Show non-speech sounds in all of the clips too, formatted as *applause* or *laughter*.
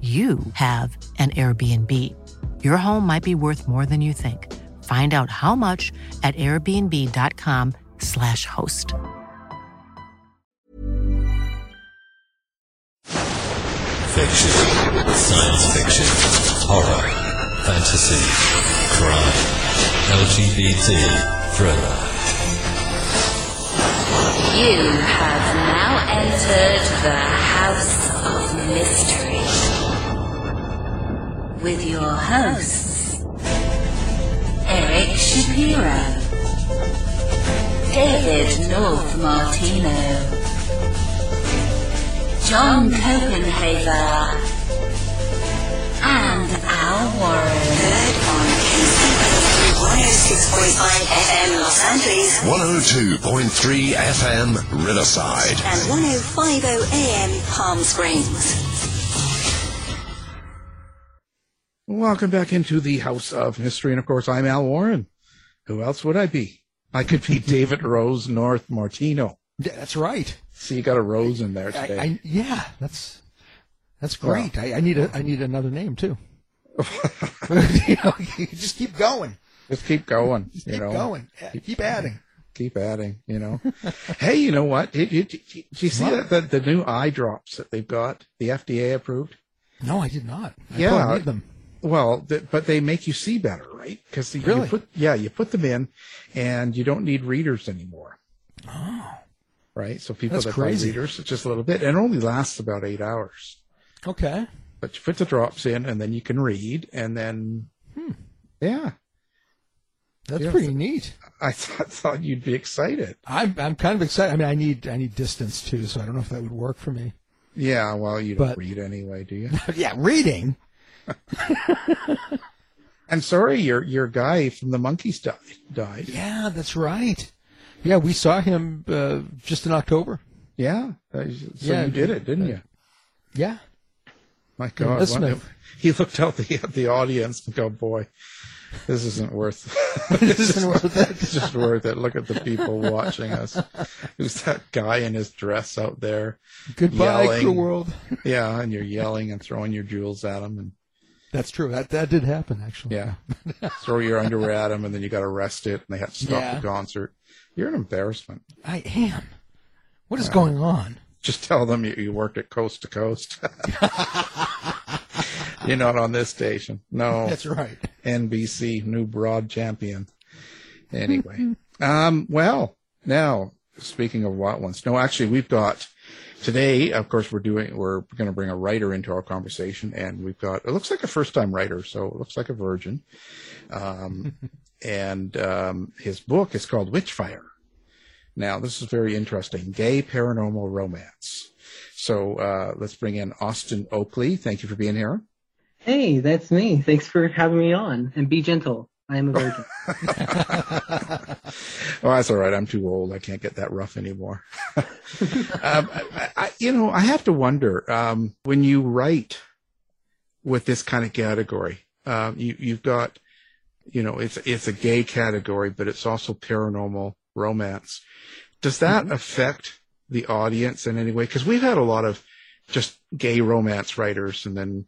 you have an Airbnb. Your home might be worth more than you think. Find out how much at airbnb.com/slash host. Fiction, science fiction, horror, fantasy, crime, LGBT, thriller. You have now entered the House of Mystery with your hosts, Eric Shapiro, David North Martino, John Copenhaver, and Al Warren. Heard on KCBQ 106.5 FM Los Angeles 102.3 FM Riverside. and 1050 AM Palm Springs. Welcome back into the House of Mystery. And of course, I'm Al Warren. Who else would I be? I could be *laughs* David Rose North Martino. Yeah, that's right. See, you got a rose in there I, today. I, yeah, that's that's great. I, I need a I need another name too. *laughs* *laughs* you know, you just keep going. Just keep going. Just you keep know, going. Yeah, keep adding. keep adding. You know. hey, you know what? Did you, did you, did you see that the, the new eye drops that they've got? The FDA approved. No, I did not. I Yeah. need them. Well, th- but they make you see better, right? Because you Really? put yeah, you put them in, and you don't need readers anymore. Oh. Right. So people That's that crazy. buy readers, it's just a little bit. It only lasts about eight hours. Okay. But you put the drops in, and then you can read, and then hmm. yeah, That's Yeah. pretty neat. I thought, thought you'd be excited. I'm I'm kind of excited. I mean, I need I need distance too, so I don't know if that would work for me. Yeah. Well, you don't But- read anyway, do you? *laughs* Yeah, reading. *laughs* I'm sorry, your your guy from the Monkees died. Died. Yeah, that's right. Yeah, we saw him uh, just in October. Yeah. So Yeah, you did it, didn't you? Yeah. My God, Listen, what- if- *laughs* he looked out the at the audience and go, "Boy, this isn't worth. *laughs* This isn't worth it." It's just worth it. Look at the people watching us. Who's that guy in his dress out there? Goodbye, Yelling. cruel world. Yeah, and you're yelling and throwing your jewels at him, and That's true. That that did happen actually. yeah, *laughs* throw your underwear at him, and then you got arrested, and they had to stop Yeah. the concert. You're an embarrassment. I am. What is going on? Just tell them you, you worked at Coast to Coast. *laughs* you're not on this station. No, That's right. NBC, new broad champion. Anyway, *laughs* um, well, now speaking of wild ones, no, actually, we've got today. Of course, we're doing. We're going to bring a writer into our conversation, and we've got. It looks like a first-time writer, so it looks like a virgin. Um, *laughs* and um, his book is called Witchfire. Now, this is very interesting. Gay paranormal romance. So uh, let's bring in Austin Oakley. Thank you for being here. Hey, that's me. Thanks for having me on. And be gentle. I am a virgin. *laughs* *laughs* Oh, that's all right. I'm too old. I can't get that rough anymore. *laughs* um, I, I, you know, I have to wonder um, when you write with this kind of category. Um, you, you've got, you know, it's it's a gay category, but it's also paranormal romance. Does that affect the audience in any way? Because we've had a lot of just gay romance writers, and then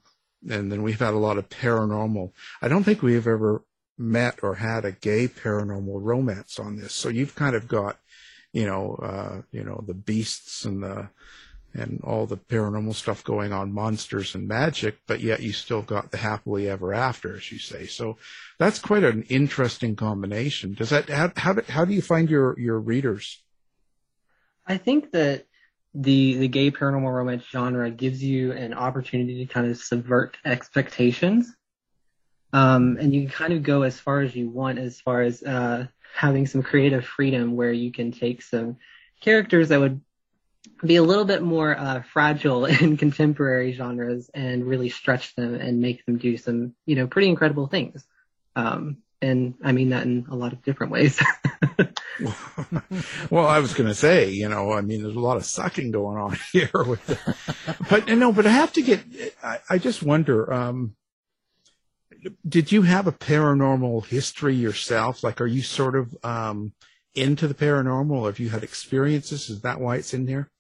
and then we've had a lot of paranormal. I don't think we've ever met or had a gay paranormal romance on this. So you've kind of got, you know, uh, you know, the beasts and the and all the paranormal stuff going on, monsters and magic, but yet you still got the happily ever after, as you say. So that's quite an interesting combination. Does that how how do, how do you find your your readers? I think that the the gay paranormal romance genre gives you an opportunity to kind of subvert expectations, um, and you can kind of go as far as you want as far as uh, having some creative freedom where you can take some characters that would be a little bit more uh, fragile *laughs* in contemporary genres and really stretch them and make them do some, you know, pretty incredible things. Um, and I mean that in a lot of different ways. *laughs* well, I was going to say, you know, I mean, there's a lot of sucking going on *laughs* here with, the, but no, but I have to get. I, I just wonder. Um, did you have a paranormal history yourself? Like, are you sort of um, into the paranormal? Have you had experiences? Is that why it's in there?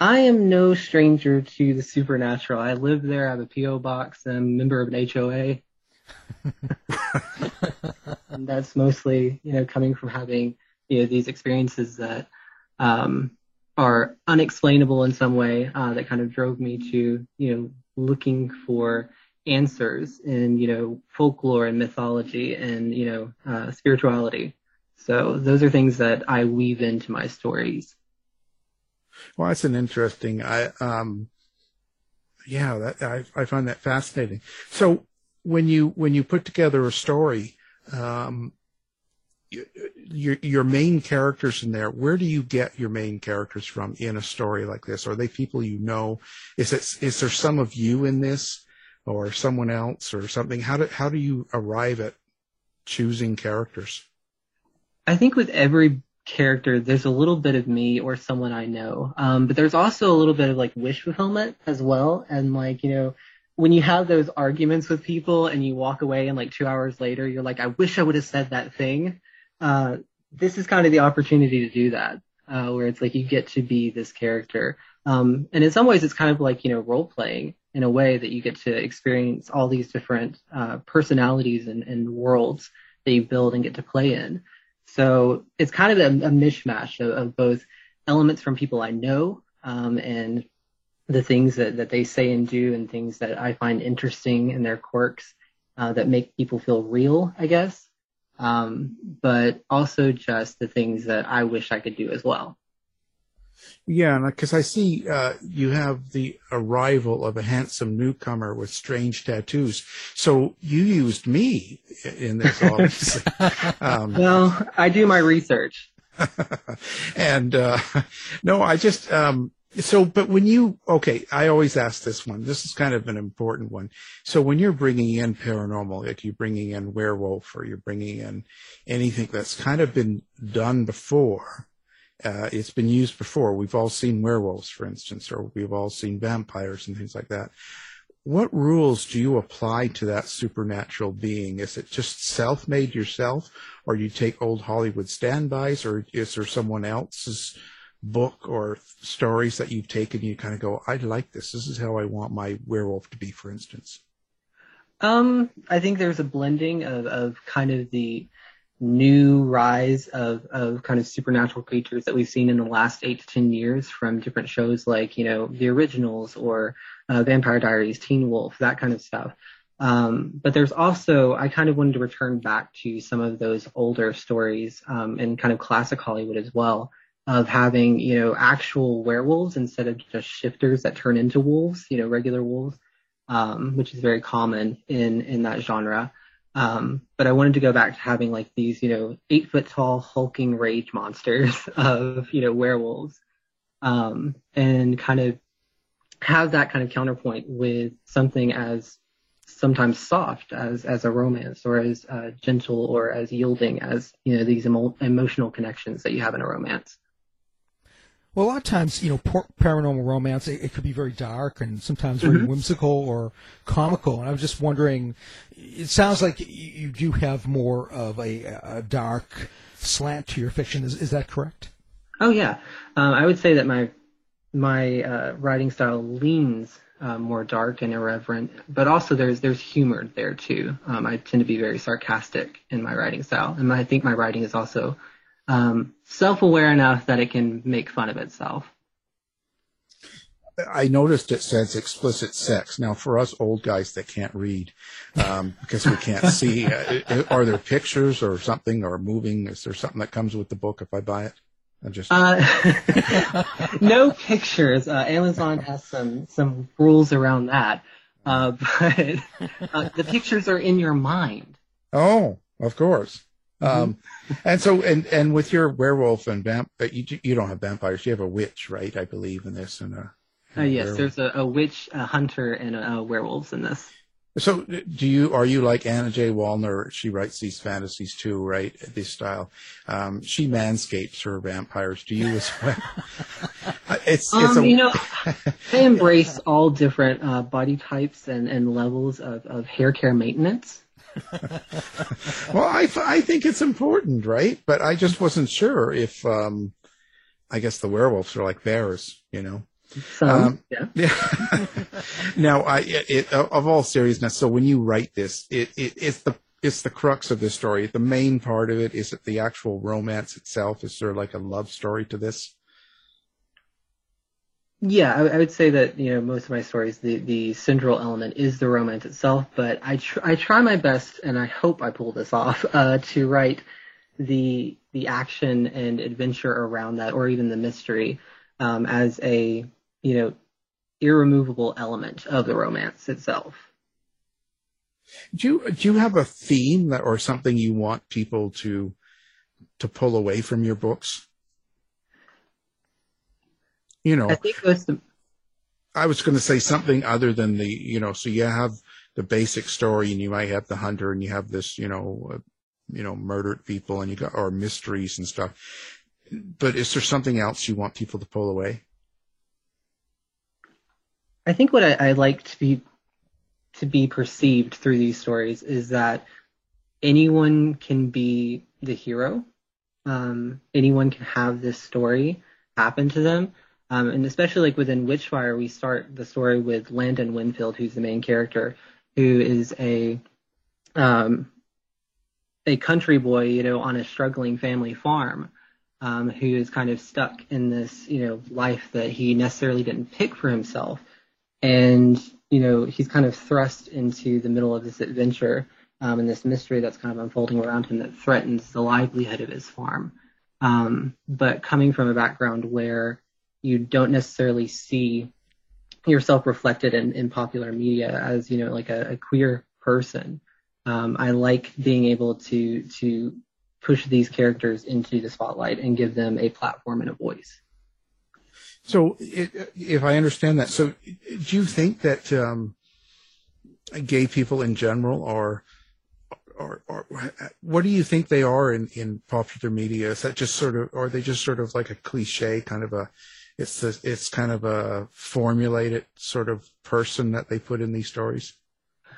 I am no stranger to the supernatural. I live there. I have a PO box. I'm a member of an HOA. *laughs* and that's mostly, you know, coming from having, you know, these experiences that um, are unexplainable in some way uh, that kind of drove me to, you know, looking for answers in, you know, folklore and mythology and, you know, uh, spirituality. So those are things that I weave into my stories. Well, that's an interesting. I um, yeah, that I I find that fascinating. So when you when you put together a story, um, your your main characters in there. Where do you get your main characters from in a story like this? Are they people you know? Is it is there some of you in this, or someone else, or something? How do how do you arrive at choosing characters? I think with every character, there's a little bit of me or someone I know. Um, but there's also a little bit of like wish fulfillment as well. And like, you know, when you have those arguments with people and you walk away and like two hours later, you're like, I wish I would have said that thing. Uh, this is kind of the opportunity to do that, uh, where it's like you get to be this character. Um, and in some ways, it's kind of like, you know, role playing in a way that you get to experience all these different uh, personalities and, and worlds that you build and get to play in. So it's kind of a, a mishmash of, of, both elements from people I know um, and the things that, that they say and do and things that I find interesting in their quirks uh, that make people feel real, I guess. Um, but also just the things that I wish I could do as well. Yeah, because I see uh, you have the arrival of a handsome newcomer with strange tattoos. So you used me in this, *laughs* obviously. um, well, I do my research. *laughs* and uh, no, I just um, so. But when you okay, I always ask this one. This is kind of an important one. So when you're bringing in paranormal, like you're bringing in werewolf, or you're bringing in anything that's kind of been done before uh, it's been used before. We've all seen werewolves, for instance, or we've all seen vampires and things like that. What rules do you apply to that supernatural being? Is it just self-made yourself, or you take old Hollywood standbys, or is there someone else's book or stories that you've taken? And you kind of go, I like this. This is how I want my werewolf to be, for instance. Um, I think there's a blending of, of kind of the new rise of, of kind of supernatural creatures that we've seen in the last eight to ten years from different shows like, you know, The Originals or uh, Vampire Diaries, Teen Wolf, that kind of stuff. Um, but there's also, I kind of wanted to return back to some of those older stories um, and kind of classic Hollywood as well of having, you know, actual werewolves instead of just shifters that turn into wolves, you know, regular wolves, um, which is very common in, in that genre. Um, but I wanted to go back to having like these, you know, eight foot tall hulking rage monsters *laughs* of, you know, werewolves, um, and kind of have that kind of counterpoint with something as sometimes soft as, as a romance or as uh, gentle or as yielding as, you know, these emo- emotional connections that you have in a romance. Well, a lot of times, you know, paranormal romance, it, it could be very dark and sometimes very mm-hmm. whimsical or comical. And I was just wondering, it sounds like you do have more of a, a dark slant to your fiction. Is, is that correct? Oh, yeah. Um, I would say that my my uh, writing style leans uh, more dark and irreverent, but also there's there's humor there too. Um, I tend to be very sarcastic in my writing style, and I think my writing is also um, self-aware enough that it can make fun of itself. I noticed it says explicit sex. Now, for us old guys that can't read, um, because we can't *laughs* see, uh, are there pictures or something or moving? Is there something that comes with the book if I buy it? I'm just uh, *laughs* no pictures. Uh, Amazon has some some rules around that, uh, *laughs* but uh, the pictures are in your mind. Oh, of course. Mm-hmm. Um, and so, and and with your werewolf and vamp, uh, you you don't have vampires. You have a witch, right? I believe in this, and a uh, yes, there's a, a, witch, a hunter, and a, a werewolves in this. So, do you are you like Anna J. Wallner? She writes these fantasies too, right? This style. Um, she manscapes her vampires. Do you as well? *laughs* it's, um, it's a... you know, *laughs* I embrace all different uh, body types and, and levels of, of hair care maintenance. *laughs* well, I, I think it's important, right? But I just wasn't sure if, um, I guess the werewolves are like bears, you know. Some, um, yeah. *laughs* yeah. now, I, it, of all seriousness, so when you write this, it, it, it's the it's the crux of the story. The main part of it is that the actual romance itself. Is there like a love story to this? Yeah, I, I would say that you know most of my stories, the the central element is the romance itself. But I tr- I try my best, and I hope I pull this off, *laughs* uh, to write the the action and adventure around that, or even the mystery, um, as a you know, irremovable element of the romance itself. Do you do you have a theme that or something you want people to to pull away from your books? You know, I think most. The... I was going to say something other than the you know. So you have the basic story, and you might have the hunter, and you have this you know, uh, you know, murdered people, and you got or mysteries and stuff. But is there something else you want people to pull away? I think what I, I like to be to be perceived through these stories is that anyone can be the hero. Um, anyone can have this story happen to them. Um, and especially like within Witchfire, we start the story with Landon Winfield, who's the main character, who is a um, a country boy, you know, on a struggling family farm, um, who is kind of stuck in this, you know, life that he necessarily didn't pick for himself and you know he's kind of thrust into the middle of this adventure um, and this mystery that's kind of unfolding around him that threatens the livelihood of his farm. Um, but coming from a background where you don't necessarily see yourself reflected in, in popular media as you know like a, a queer person, um, I like being able to to push these characters into the spotlight and give them a platform and a voice. So, it, if I understand that, so do you think that um, gay people in general are, or, or what do you think they are in, in popular media? Is that just sort of, are they just sort of like a cliche kind of a, it's the, it's kind of a formulated sort of person that they put in these stories?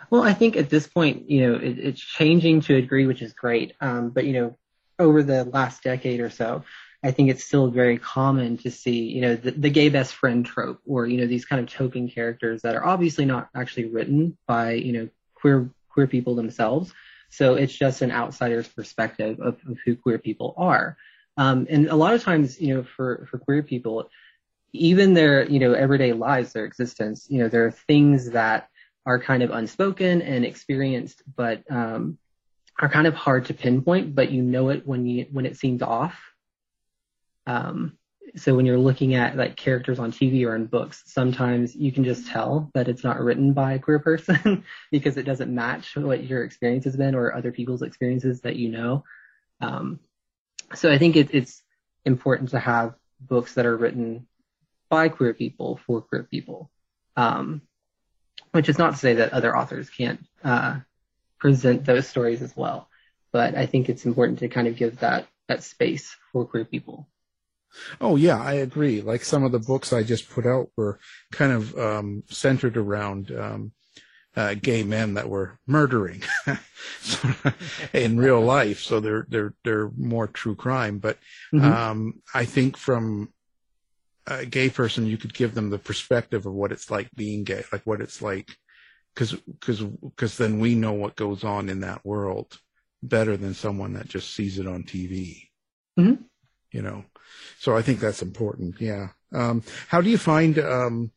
Well, I think at this point, you know, it, it's changing to a degree, which is great. Um, but you know, over the last decade or so, I think it's still very common to see, you know, the, the, gay best friend trope or, you know, these kind of token characters that are obviously not actually written by, you know, queer, queer people themselves. So it's just an outsider's perspective of, of who queer people are. Um, and a lot of times, you know, for, for queer people, even their, you know, everyday lives, their existence, you know, there are things that are kind of unspoken and experienced, but, um, are kind of hard to pinpoint, but you know it when you, when it seems off um, so when you're looking at like characters on TV or in books, sometimes you can just tell that it's not written by a queer person *laughs* because it doesn't match what your experience has been or other people's experiences that you know. Um, so I think it, it's important to have books that are written by queer people for queer people. Um, which is not to say that other authors can't uh, present those stories as well, but I think it's important to kind of give that that space for queer people. Oh yeah, I agree. Like some of the books I just put out were kind of um, centered around um, uh, gay men that were murdering *laughs* in real life. So they're they're they're more true crime. But mm-hmm. um, I think from a gay person, you could give them the perspective of what it's like being gay, like what it's like, because because because then we know what goes on in that world better than someone that just sees it on TV. Mhm. You know, so I think that's important. Yeah. Um, how do you find um,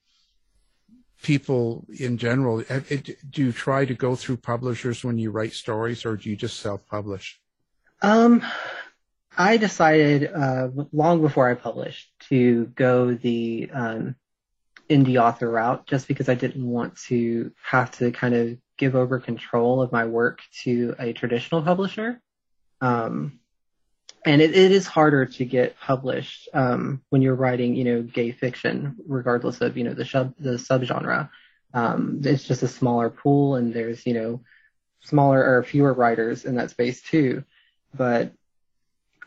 people in general? uh, Do you try to go through publishers when you write stories, or do you just self-publish? Um, I decided uh, long before I published to go the um, indie author route, just because I didn't want to have to kind of give over control of my work to a traditional publisher. Um, and it, it is harder to get published um, when you're writing, you know, gay fiction, regardless of you know the sub the subgenre. Um, it's just a smaller pool, and there's you know smaller or fewer writers in that space too but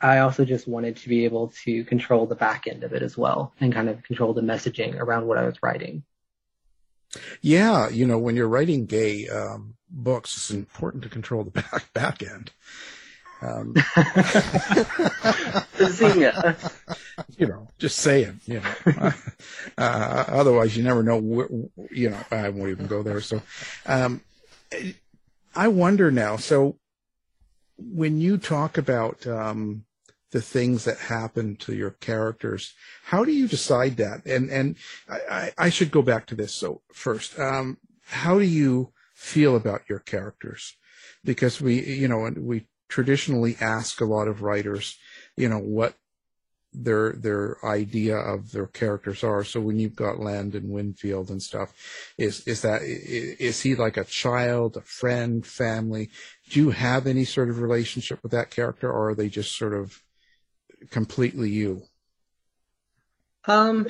I also just wanted to be able to control the back end of it as well and kind of control the messaging around what I was writing. Yeah, you know, when you're writing gay um, books, it's important to control the *laughs* back back end. Um, *laughs* *laughs* you know, just saying, you know. uh, otherwise, you never know. Where, you know, I won't even go there. So, um, I wonder now. So, when you talk about um, the things that happen to your characters, how do you decide that? And and I, I, should go back to this. So first, um, how do you feel about your characters? Because we, you know, we traditionally ask a lot of writers, you know, what their their idea of their characters are. So when you've got Landon Winfield and stuff, is is that is he like a child, a friend, family? Do you have any sort of relationship with that character, or are they just sort of completely you? Um,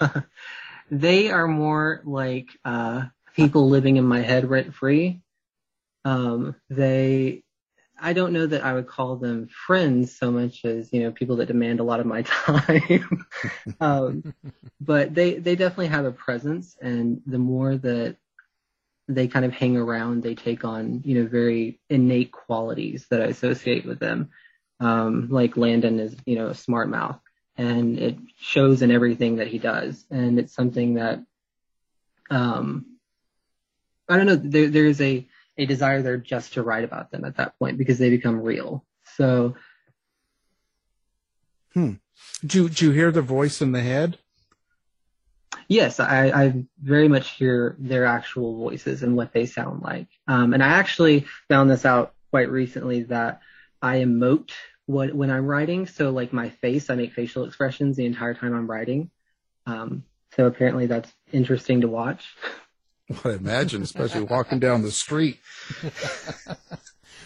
*laughs* they are more like uh, people living in my head rent free. Um, they, I don't know that I would call them friends so much as you know people that demand a lot of my *laughs* time. um, but they they definitely have a presence, and the more that they kind of hang around, they take on you know very innate qualities that I associate with them. Um, like Landon is you know a smart mouth and it shows in everything that he does. And it's something that, um, I don't know, there, there's a, a desire there just to write about them at that point because they become real. So, Do do you hear the voice in the head? Yes, I, I very much hear their actual voices and what they sound like. Um, and I actually found this out quite recently that I emote what, when I'm writing. So like my face, I make facial expressions the entire time I'm writing. Um, so apparently that's interesting to watch. Well, I imagine, especially walking down the street. *laughs*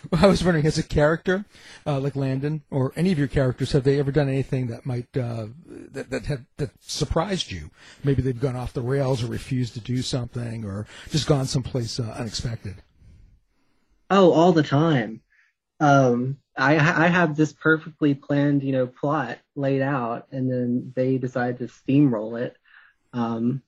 *laughs* I was wondering, as a character, uh, like Landon or any of your characters, have they ever done anything that might uh, that that have that surprised you? Maybe they've gone off the rails or refused to do something, or just gone someplace uh, unexpected. Oh, all the time. Um, I I have this perfectly planned, you know, plot laid out, and then they decide to steamroll it. Um,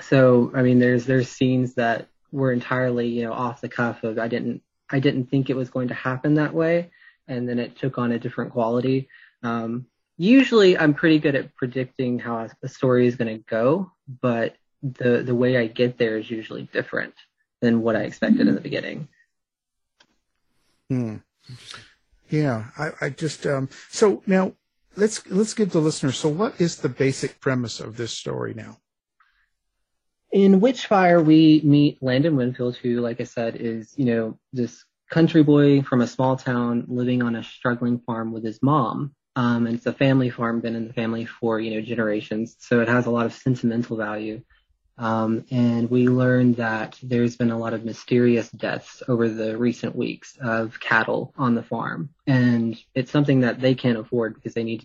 so I mean, there's there's scenes that were entirely, you know, off the cuff of I didn't I didn't think it was going to happen that way, and then it took on a different quality. Um, usually, I'm pretty good at predicting how a story is going to go, but the the way I get there is usually different than what I expected in the beginning. Hmm. Yeah, I, I just um, so now let's let's give the listeners. So, what is the basic premise of this story now? In Witchfire, we meet Landon Winfield, who, like I said, is, you know, this country boy from a small town living on a struggling farm with his mom. Um, and it's a family farm, been in the family for, you know, generations. So it has a lot of sentimental value. Um, and we learned that there's been a lot of mysterious deaths over the recent weeks of cattle on the farm. And it's something that they can't afford because they need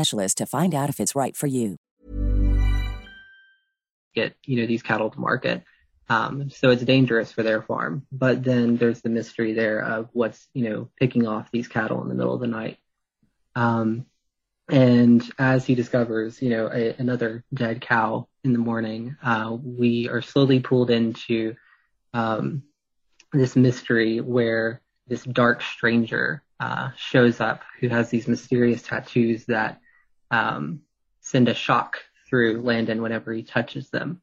to find out if it's right for you. Get you know these cattle to market, um, so it's dangerous for their farm. But then there's the mystery there of what's you know picking off these cattle in the middle of the night. Um, and as he discovers, you know, a, another dead cow in the morning, uh, we are slowly pulled into um, this mystery where this dark stranger uh, shows up who has these mysterious tattoos that um, send a shock through Landon whenever he touches them.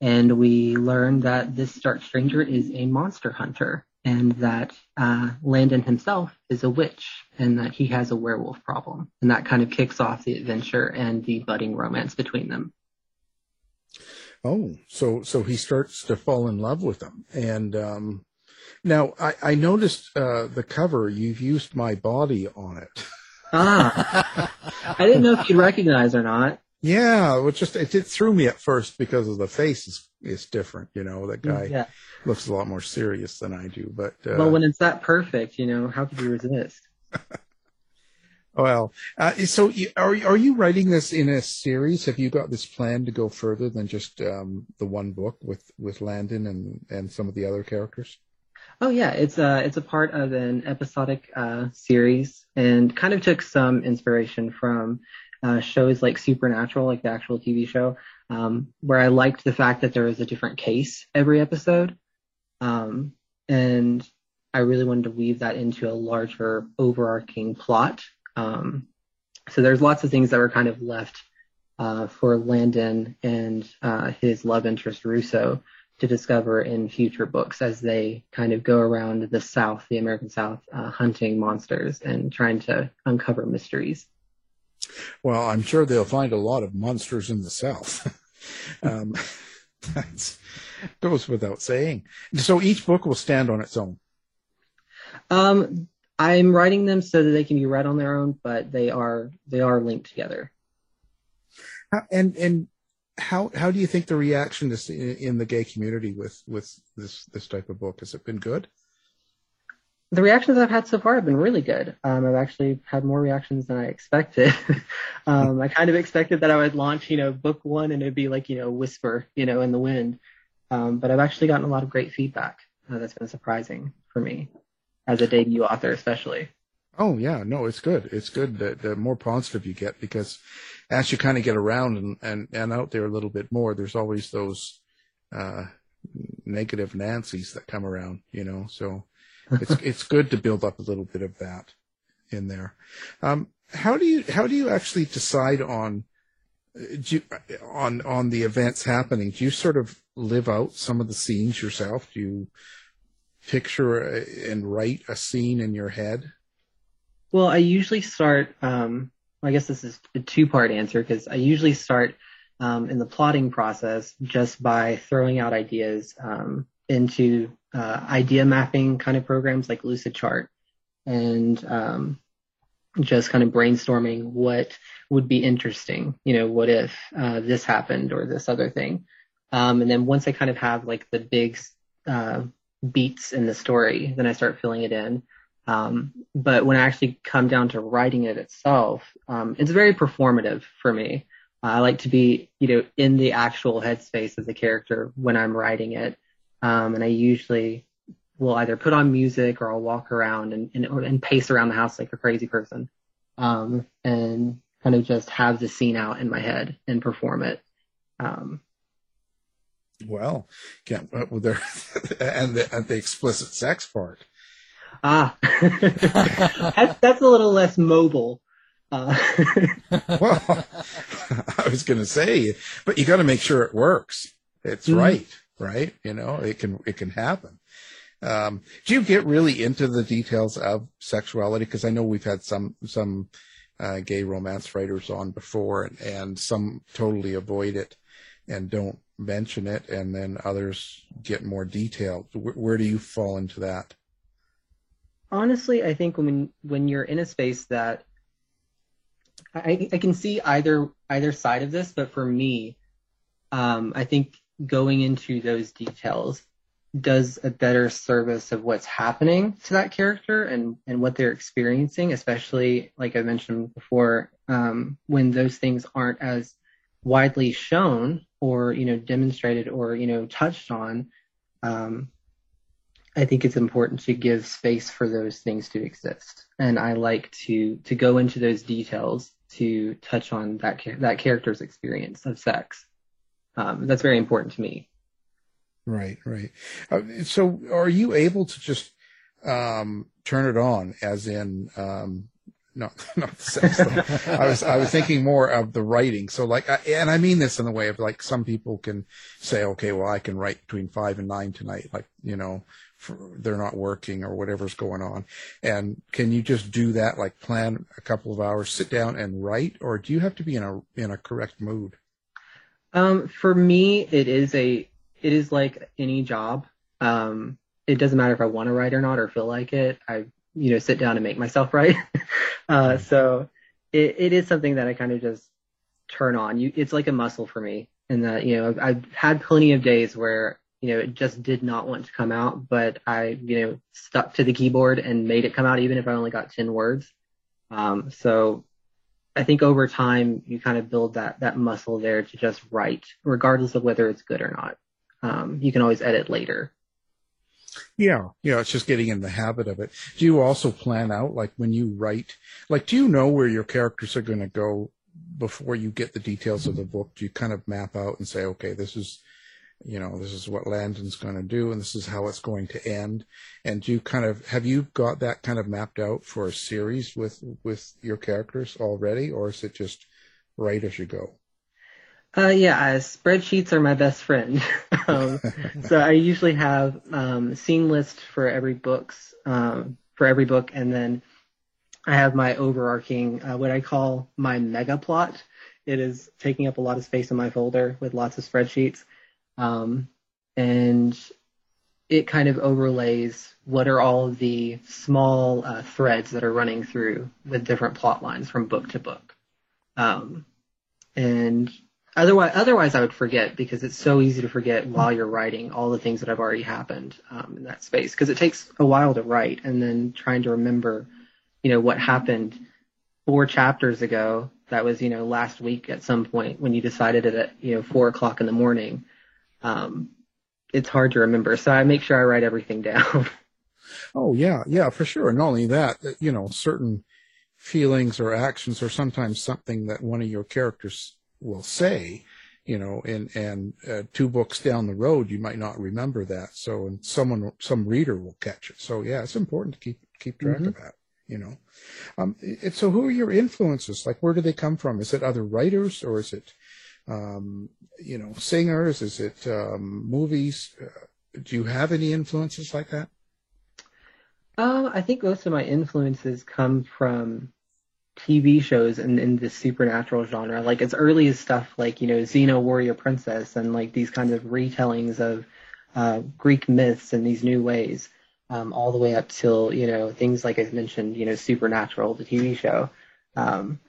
And we learn that this dark stranger is a monster hunter and that uh, Landon himself is a witch and that he has a werewolf problem. And that kind of kicks off the adventure and the budding romance between them. Oh, so so he starts to fall in love with them, and um, now I, I noticed uh, the cover. You've used my body on it. *laughs* Ah, I didn't know if you'd recognize or not. Yeah, it was just it, it threw me at first because of the face is is different. You know, that guy Yeah. looks a lot more serious than I do. But uh, Well, when it's that perfect, you know, how could you resist? *laughs* well, uh, so you, are are you writing this in a series? Have you got this plan to go further than just um, the one book with with Landon and and some of the other characters? Oh yeah, it's a it's a part of an episodic uh, series, and kind of took some inspiration from uh, shows like Supernatural, like the actual TV show, um, where I liked the fact that there was a different case every episode, um, and I really wanted to weave that into a larger overarching plot. Um, so there's lots of things that were kind of left uh, for Landon and uh, his love interest Russo to discover in future books as they kind of go around the South, the American South, uh, hunting monsters and trying to uncover mysteries. Well, I'm sure they'll find a lot of monsters in the South. *laughs* um, *laughs* that goes without saying. So each book will stand on its own. Um, I'm writing them so that they can be read on their own, but they are they are linked together. And and how how do you think the reaction is in, in the gay community with with this this type of book? Has it been good? The reactions I've had so far have been really good. Um, I've actually had more reactions than I expected. *laughs* um, I kind of expected that I would launch, you know, book one and it'd be like, you know, whisper, you know, in the wind. Um, but I've actually gotten a lot of great feedback. Uh, that's been surprising for me as a debut author, especially. Oh yeah, no, it's good. It's good. The, the more positive you get because as you kind of get around and, and, and out there a little bit more, there's always those uh, negative Nancy's that come around, you know. So *laughs* it's it's good to build up a little bit of that in there. Um, how do you how do you actually decide on do you, on on the events happening, do you sort of live out some of the scenes yourself? Do you picture and write a scene in your head? Well, I usually start. Um, I guess this is a two-part answer because I usually start um, in the plotting process just by throwing out ideas um, into uh, idea mapping kind of programs like Lucidchart, and um, just kind of brainstorming what would be interesting. You know, what if uh, this happened or this other thing? Um, and then once I kind of have like the big uh, beats in the story, then I start filling it in. Um, but when I actually come down to writing it itself, um, it's very performative for me. I like to be, you know, in the actual headspace of the character when I'm writing it. Um, and I usually will either put on music or I'll walk around and, and, and pace around the house like a crazy person. Um, and kind of just have the scene out in my head and perform it. Um, well, yeah, well, there, *laughs* and the, and the explicit sex part. Ah, *laughs* that's, that's a little less mobile. Uh, *laughs* well, I was going to say, but you got to make sure it works. It's mm-hmm. right, right? You know, it can it can happen. Um, do you get really into the details of sexuality? Because I know we've had some some uh, gay romance writers on before, and, and some totally avoid it and don't mention it, and then others get more detailed. Where, where do you fall into that? Honestly, I think when when you're in a space that I, I can see either either side of this, but for me, um, I think going into those details does a better service of what's happening to that character and and what they're experiencing, especially like I mentioned before, um, when those things aren't as widely shown or you know demonstrated or you know touched on. Um, I think it's important to give space for those things to exist, and I like to to go into those details to touch on that that character's experience of sex. Um, that's very important to me. Right, right. Uh, so, are you able to just um, turn it on, as in, um, no, not the sex. I was, I was thinking more of the writing. So, like, and I mean this in the way of like some people can say, okay, well, I can write between five and nine tonight, like you know, they're not working or whatever's going on. And can you just do that, like plan a couple of hours, sit down and write, or do you have to be in a in a correct mood? Um, for me, it is a it is like any job. Um, it doesn't matter if I want to write or not or feel like it. I you know sit down and make myself *laughs* write. uh, so it, it is something that I kind of just turn on. You, it's like a muscle for me, and that you know I've, I've had plenty of days where you know, it just did not want to come out, but I, you know, stuck to the keyboard and made it come out even if I only got 10 words. Um, so I think over time you kind of build that, that muscle there to just write, regardless of whether it's good or not. Um, you can always edit later. Yeah, yeah, it's just getting in the habit of it. Do you also plan out, like when you write, like, do you know where your characters are going to go before you get the details of the book? Do you kind of map out and say, okay, this is you know, this is what Landon's going to do and this is how it's going to end. And do you kind of, have you got that kind of mapped out for a series with, with your characters already, or is it just write as you go? Uh, yeah, uh, spreadsheets are my best friend. *laughs* um, *laughs* so I usually have um, scene list for every books um, for every book, and then I have my overarching uh, what I call my mega plot. It is taking up a lot of space in my folder with lots of spreadsheets. Um, and it kind of overlays what are all of the small uh, threads that are running through with different plot lines from book to book. Um, and otherwise, otherwise I would forget because it's so easy to forget while you're writing all the things that have already happened um, in that space because it takes a while to write and then trying to remember, you know, what happened four chapters ago. That was, you know, last week at some point when you decided it at, you know, four o'clock in the morning um, it's hard to remember. So I make sure I write everything down. *laughs* oh yeah, yeah, for sure. And not only that, you know, certain feelings or actions are sometimes something that one of your characters will say, you know, and and uh, two books down the road you might not remember that. So and someone, some reader will catch it. So yeah, it's important to keep keep track mm-hmm. of that. you know. Um, so who are your influences? Like, where do they come from? Is it other writers or is it, um, you know, singers? Is it um, movies? Uh, do you have any influences like that? Uh, I think most of my influences come from TV shows in, in the supernatural genre. Like as early as stuff like, you know, Xena Warrior Princess and like these kinds of retellings of uh, Greek myths in these new ways, um, all the way up till, you know, things like I mentioned, you know, Supernatural, the TV show. Um,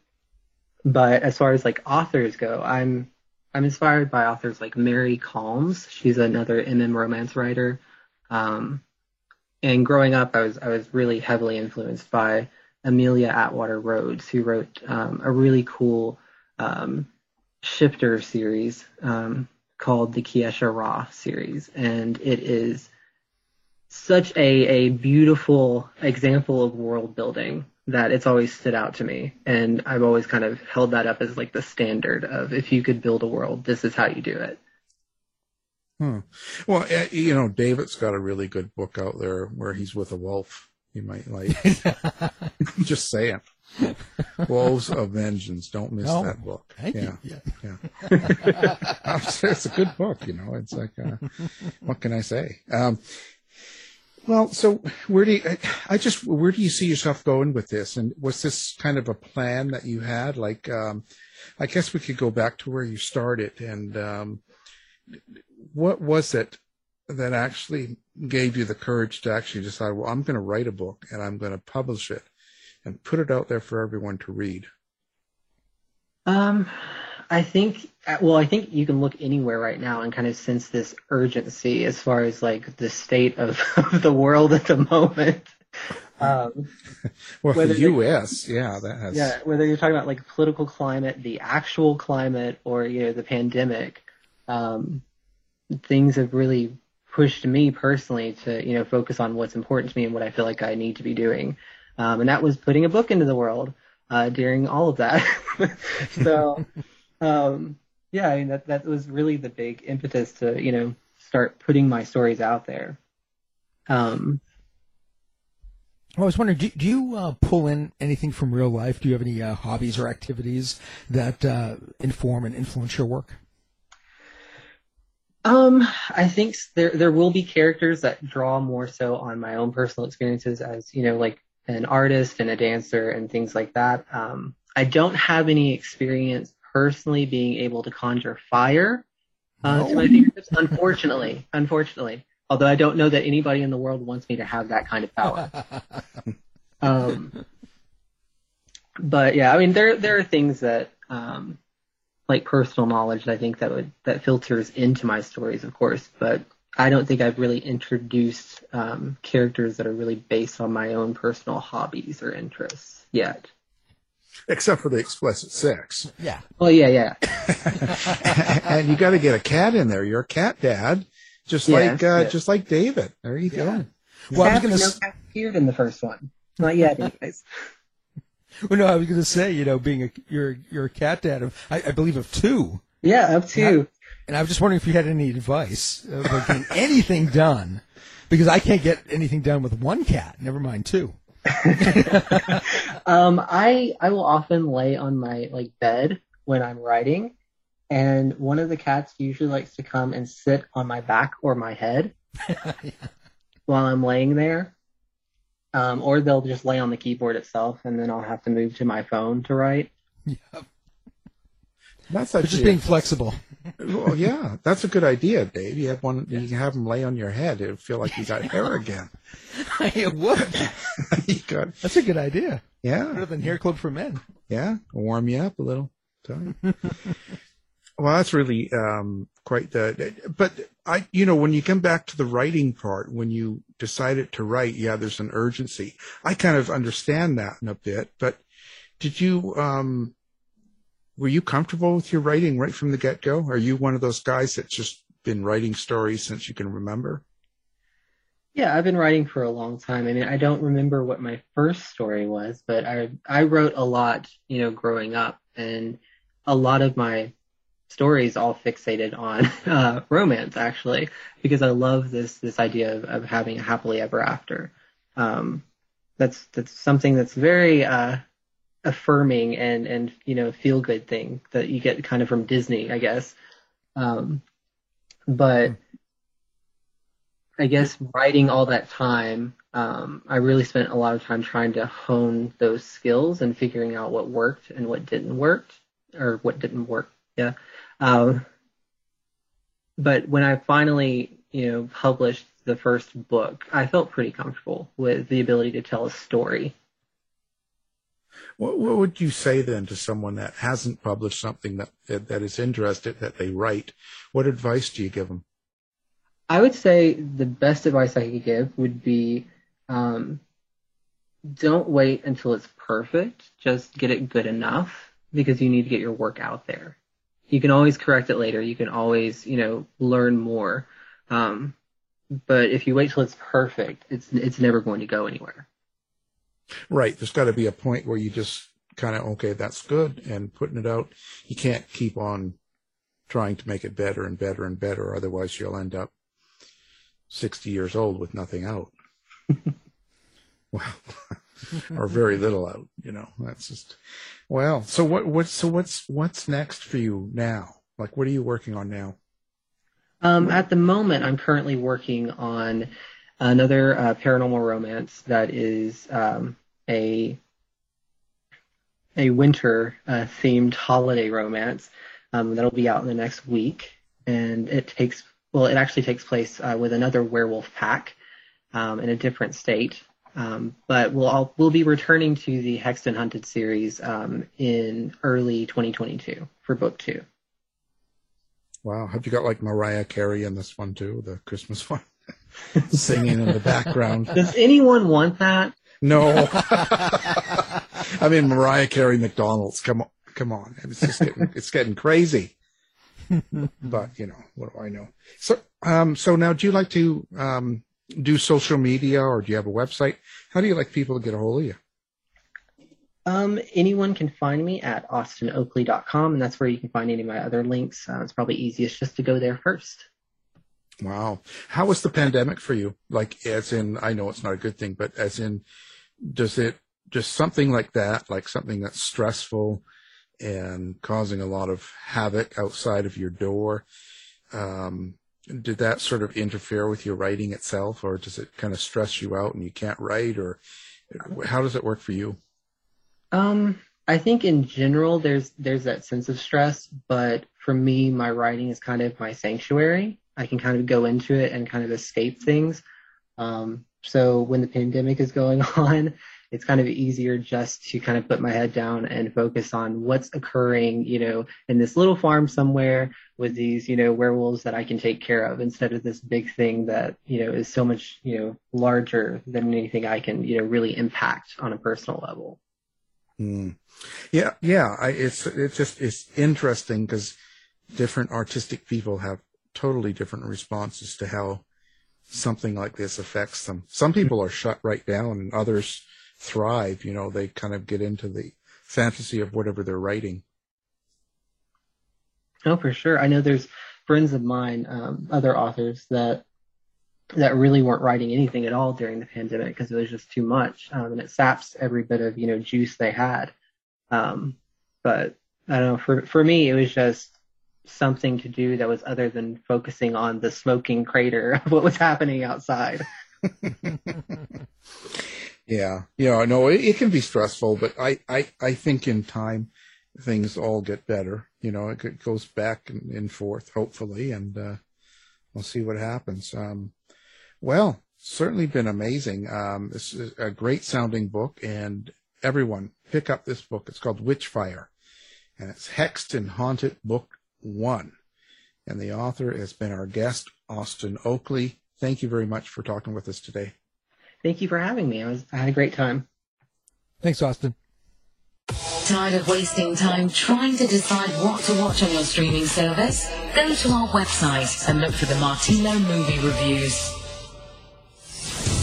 but as far as like authors go, I'm I'm inspired by authors like Mary Calmes. She's another MM romance writer. Um, and growing up, I was I was really heavily influenced by Amelia Atwater Rhodes, who wrote um, a really cool um, shifter series um, called the Kiesha'ra series, and it is such a a beautiful example of world building that it's always stood out to me, and I've always kind of held that up as like the standard of if you could build a world, this is how you do it. Hmm. Well, eh, you know, David's got a really good book out there where he's with a wolf. You might like. *laughs* Just saying. Wolves of Vengeance. Don't miss No. that book. Thank yeah, you. yeah, yeah. *laughs* it's a good book. You know, it's like, uh, what can I say? Um, well, so where do you, I- just, where do you see yourself going with this? And was this kind of a plan that you had? Like, um, I guess we could go back to where you started and, um, what was it that actually gave you the courage to actually decide, well, I'm going to write a book and I'm going to publish it and put it out there for everyone to read? Um, I think, well, I think you can look anywhere right now and kind of sense this urgency as far as like the state of, *laughs* of the world at the moment. Um, *laughs* Well, the U.S., yeah, that has. yeah, whether you're talking about like political climate, the actual climate, or you know the pandemic, um, things have really pushed me personally to you know focus on what's important to me and what I feel like I need to be doing, um, and that was putting a book into the world uh, during all of that. *laughs* so, um, yeah, I mean that that was really the big impetus to you know start putting my stories out there. Um, I was wondering, do, do you uh, pull in anything from real life? Do you have any uh, hobbies or activities that uh, inform and influence your work? Um, I think there there will be characters that draw more so on my own personal experiences as you know, like an artist and a dancer and things like that. Um, I don't have any experience personally being able to conjure fire uh, to my fingertips, unfortunately. *laughs* Unfortunately, although I don't know that anybody in the world wants me to have that kind of power. *laughs* um, but yeah, I mean, there there are things that um, like personal knowledge that I think that would that filters into my stories, of course. But I don't think I've really introduced um, characters that are really based on my own personal hobbies or interests yet. Except for the explicit sex. Yeah. Well, yeah, yeah. *laughs* and you got to get a cat in there. You're a cat dad, just Yes, like uh, yes. just like David. There you go. Well, I was gonna no s- cats appeared in the first one. Not yet, anyways. *laughs* Well, no, I was going to say, you know, being a you're you're a cat dad of, I, I believe, of two. Yeah, of two. And I was just wondering if you had any advice of like, getting anything done, because I can't get anything done with one cat. Never mind two. *laughs* Um, I I will often lay on my like bed when I'm writing, and one of the cats usually likes to come and sit on my back or my head *laughs* while I'm laying there. Um, or they'll just lay on the keyboard itself, and then I'll have to move to my phone to write. Just being flexible. well, yeah, that's a good idea, Dave. You have one. You can have him lay on your head. It'll feel like you got hair *laughs* again. it would. *laughs* you got, That's a good idea. yeah, Better than hair club for men. yeah, warm you up a little. *laughs* Well, that's really um, quite the. But I, you know, when you come back to the writing part, when you decided to write, yeah, there's an urgency. I kind of understand that in a bit, but did you? um Were you comfortable with your writing right from the get go? Are you one of those guys that's just been writing stories since you can remember? Yeah, I've been writing for a long time. I mean, I don't remember what my first story was, but I I wrote a lot, you know, growing up, and a lot of my stories all fixated on *laughs* uh, romance, actually, because I love this this idea of, of having a happily ever after. Um, that's that's something that's very uh, affirming and and you know feel good thing that you get kind of from Disney, I guess. Um, but I guess writing all that time, um, I really spent a lot of time trying to hone those skills and figuring out what worked and what didn't work, or what didn't work. Yeah. Um, but when I finally, you know, published the first book, I felt pretty comfortable with the ability to tell a story. What, what would you say then to someone that hasn't published something that, that that is interested that they write? What advice do you give them? I would say the best advice I could give would be um, don't wait until it's perfect. Just get it good enough because you need to get your work out there. You can always correct it later. You can always, you know, learn more. Um, but if you wait till it's perfect, it's it's never going to go anywhere. Right. There's got to be a point where you just kind of okay, that's good, and putting it out. You can't keep on trying to make it better and better and better, otherwise you'll end up 60 years old with nothing out. *laughs* well, *laughs* or very little out, you know. That's just well. So what? What? So what's what's next for you now? Like, what are you working on now? Um, at the moment, I'm currently working on another uh, paranormal romance that is um, a a winter uh, themed holiday romance um, that'll be out in the next week, and it takes well, it actually takes place uh, with another werewolf pack um, in a different state. Um, but we'll all, we'll be returning to the Hexton Hunted series um, in early 2022 for book two. Wow, have you got like Mariah Carey in this one too, the Christmas *laughs* one, singing in the background? Does anyone want that? No. *laughs* I mean Mariah Carey McDonald's. Come on, come on. It's just getting it's getting crazy. but you know what do I know? So um so now do you like to um do social media or do you have a website? How do you like people to get a hold of you? Um, anyone can find me at austinoakley.com, and that's where you can find any of my other links. Uh, it's probably easiest just to go there first. Wow. How was the pandemic for you? Like, as in, I know it's not a good thing, but as in, does it just something like that, like something that's stressful and causing a lot of havoc outside of your door? Um, did that sort of interfere with your writing itself, or does it kind of stress you out and you can't write, or how does it work for you? Um, I think in general there's there's that sense of stress, but for me, my writing is kind of my sanctuary. I can kind of go into it and kind of escape things. Um, so when the pandemic is going *laughs* on, it's kind of easier just to kind of put my head down and focus on what's occurring, you know, in this little farm somewhere with these, you know, werewolves that I can take care of instead of this big thing that, you know, is so much, you know, larger than anything I can, you know, really impact on a personal level. Mm. Yeah, yeah. I, it's it's just it's interesting because different artistic people have totally different responses to how something like this affects them. Some people are shut right down, and others thrive. You know, they kind of get into the fantasy of whatever they're writing. Oh, for sure. I know there's friends of mine, um, other authors that that really weren't writing anything at all during the pandemic because it was just too much, um, and it saps every bit of you know juice they had. Um, but I don't know. For for me, it was just something to do that was other than focusing on the smoking crater of what was happening outside. *laughs* yeah, yeah, no, it, it, can be stressful, but I, I, I think in time things all get better. You know, it goes back and, and forth, hopefully, and uh, we'll see what happens. Um, well, certainly been amazing. Um, this is a great sounding book, and everyone pick up this book. It's called Witchfire, and it's hexed and Haunted Book One. And the author has been our guest, Austin Oakley. Thank you very much for talking with us today. Thank you for having me. I, was, I had a great time. Thanks, Austin. Tired of wasting time trying to decide what to watch on your streaming service? Go to our website and look for the Martino movie reviews.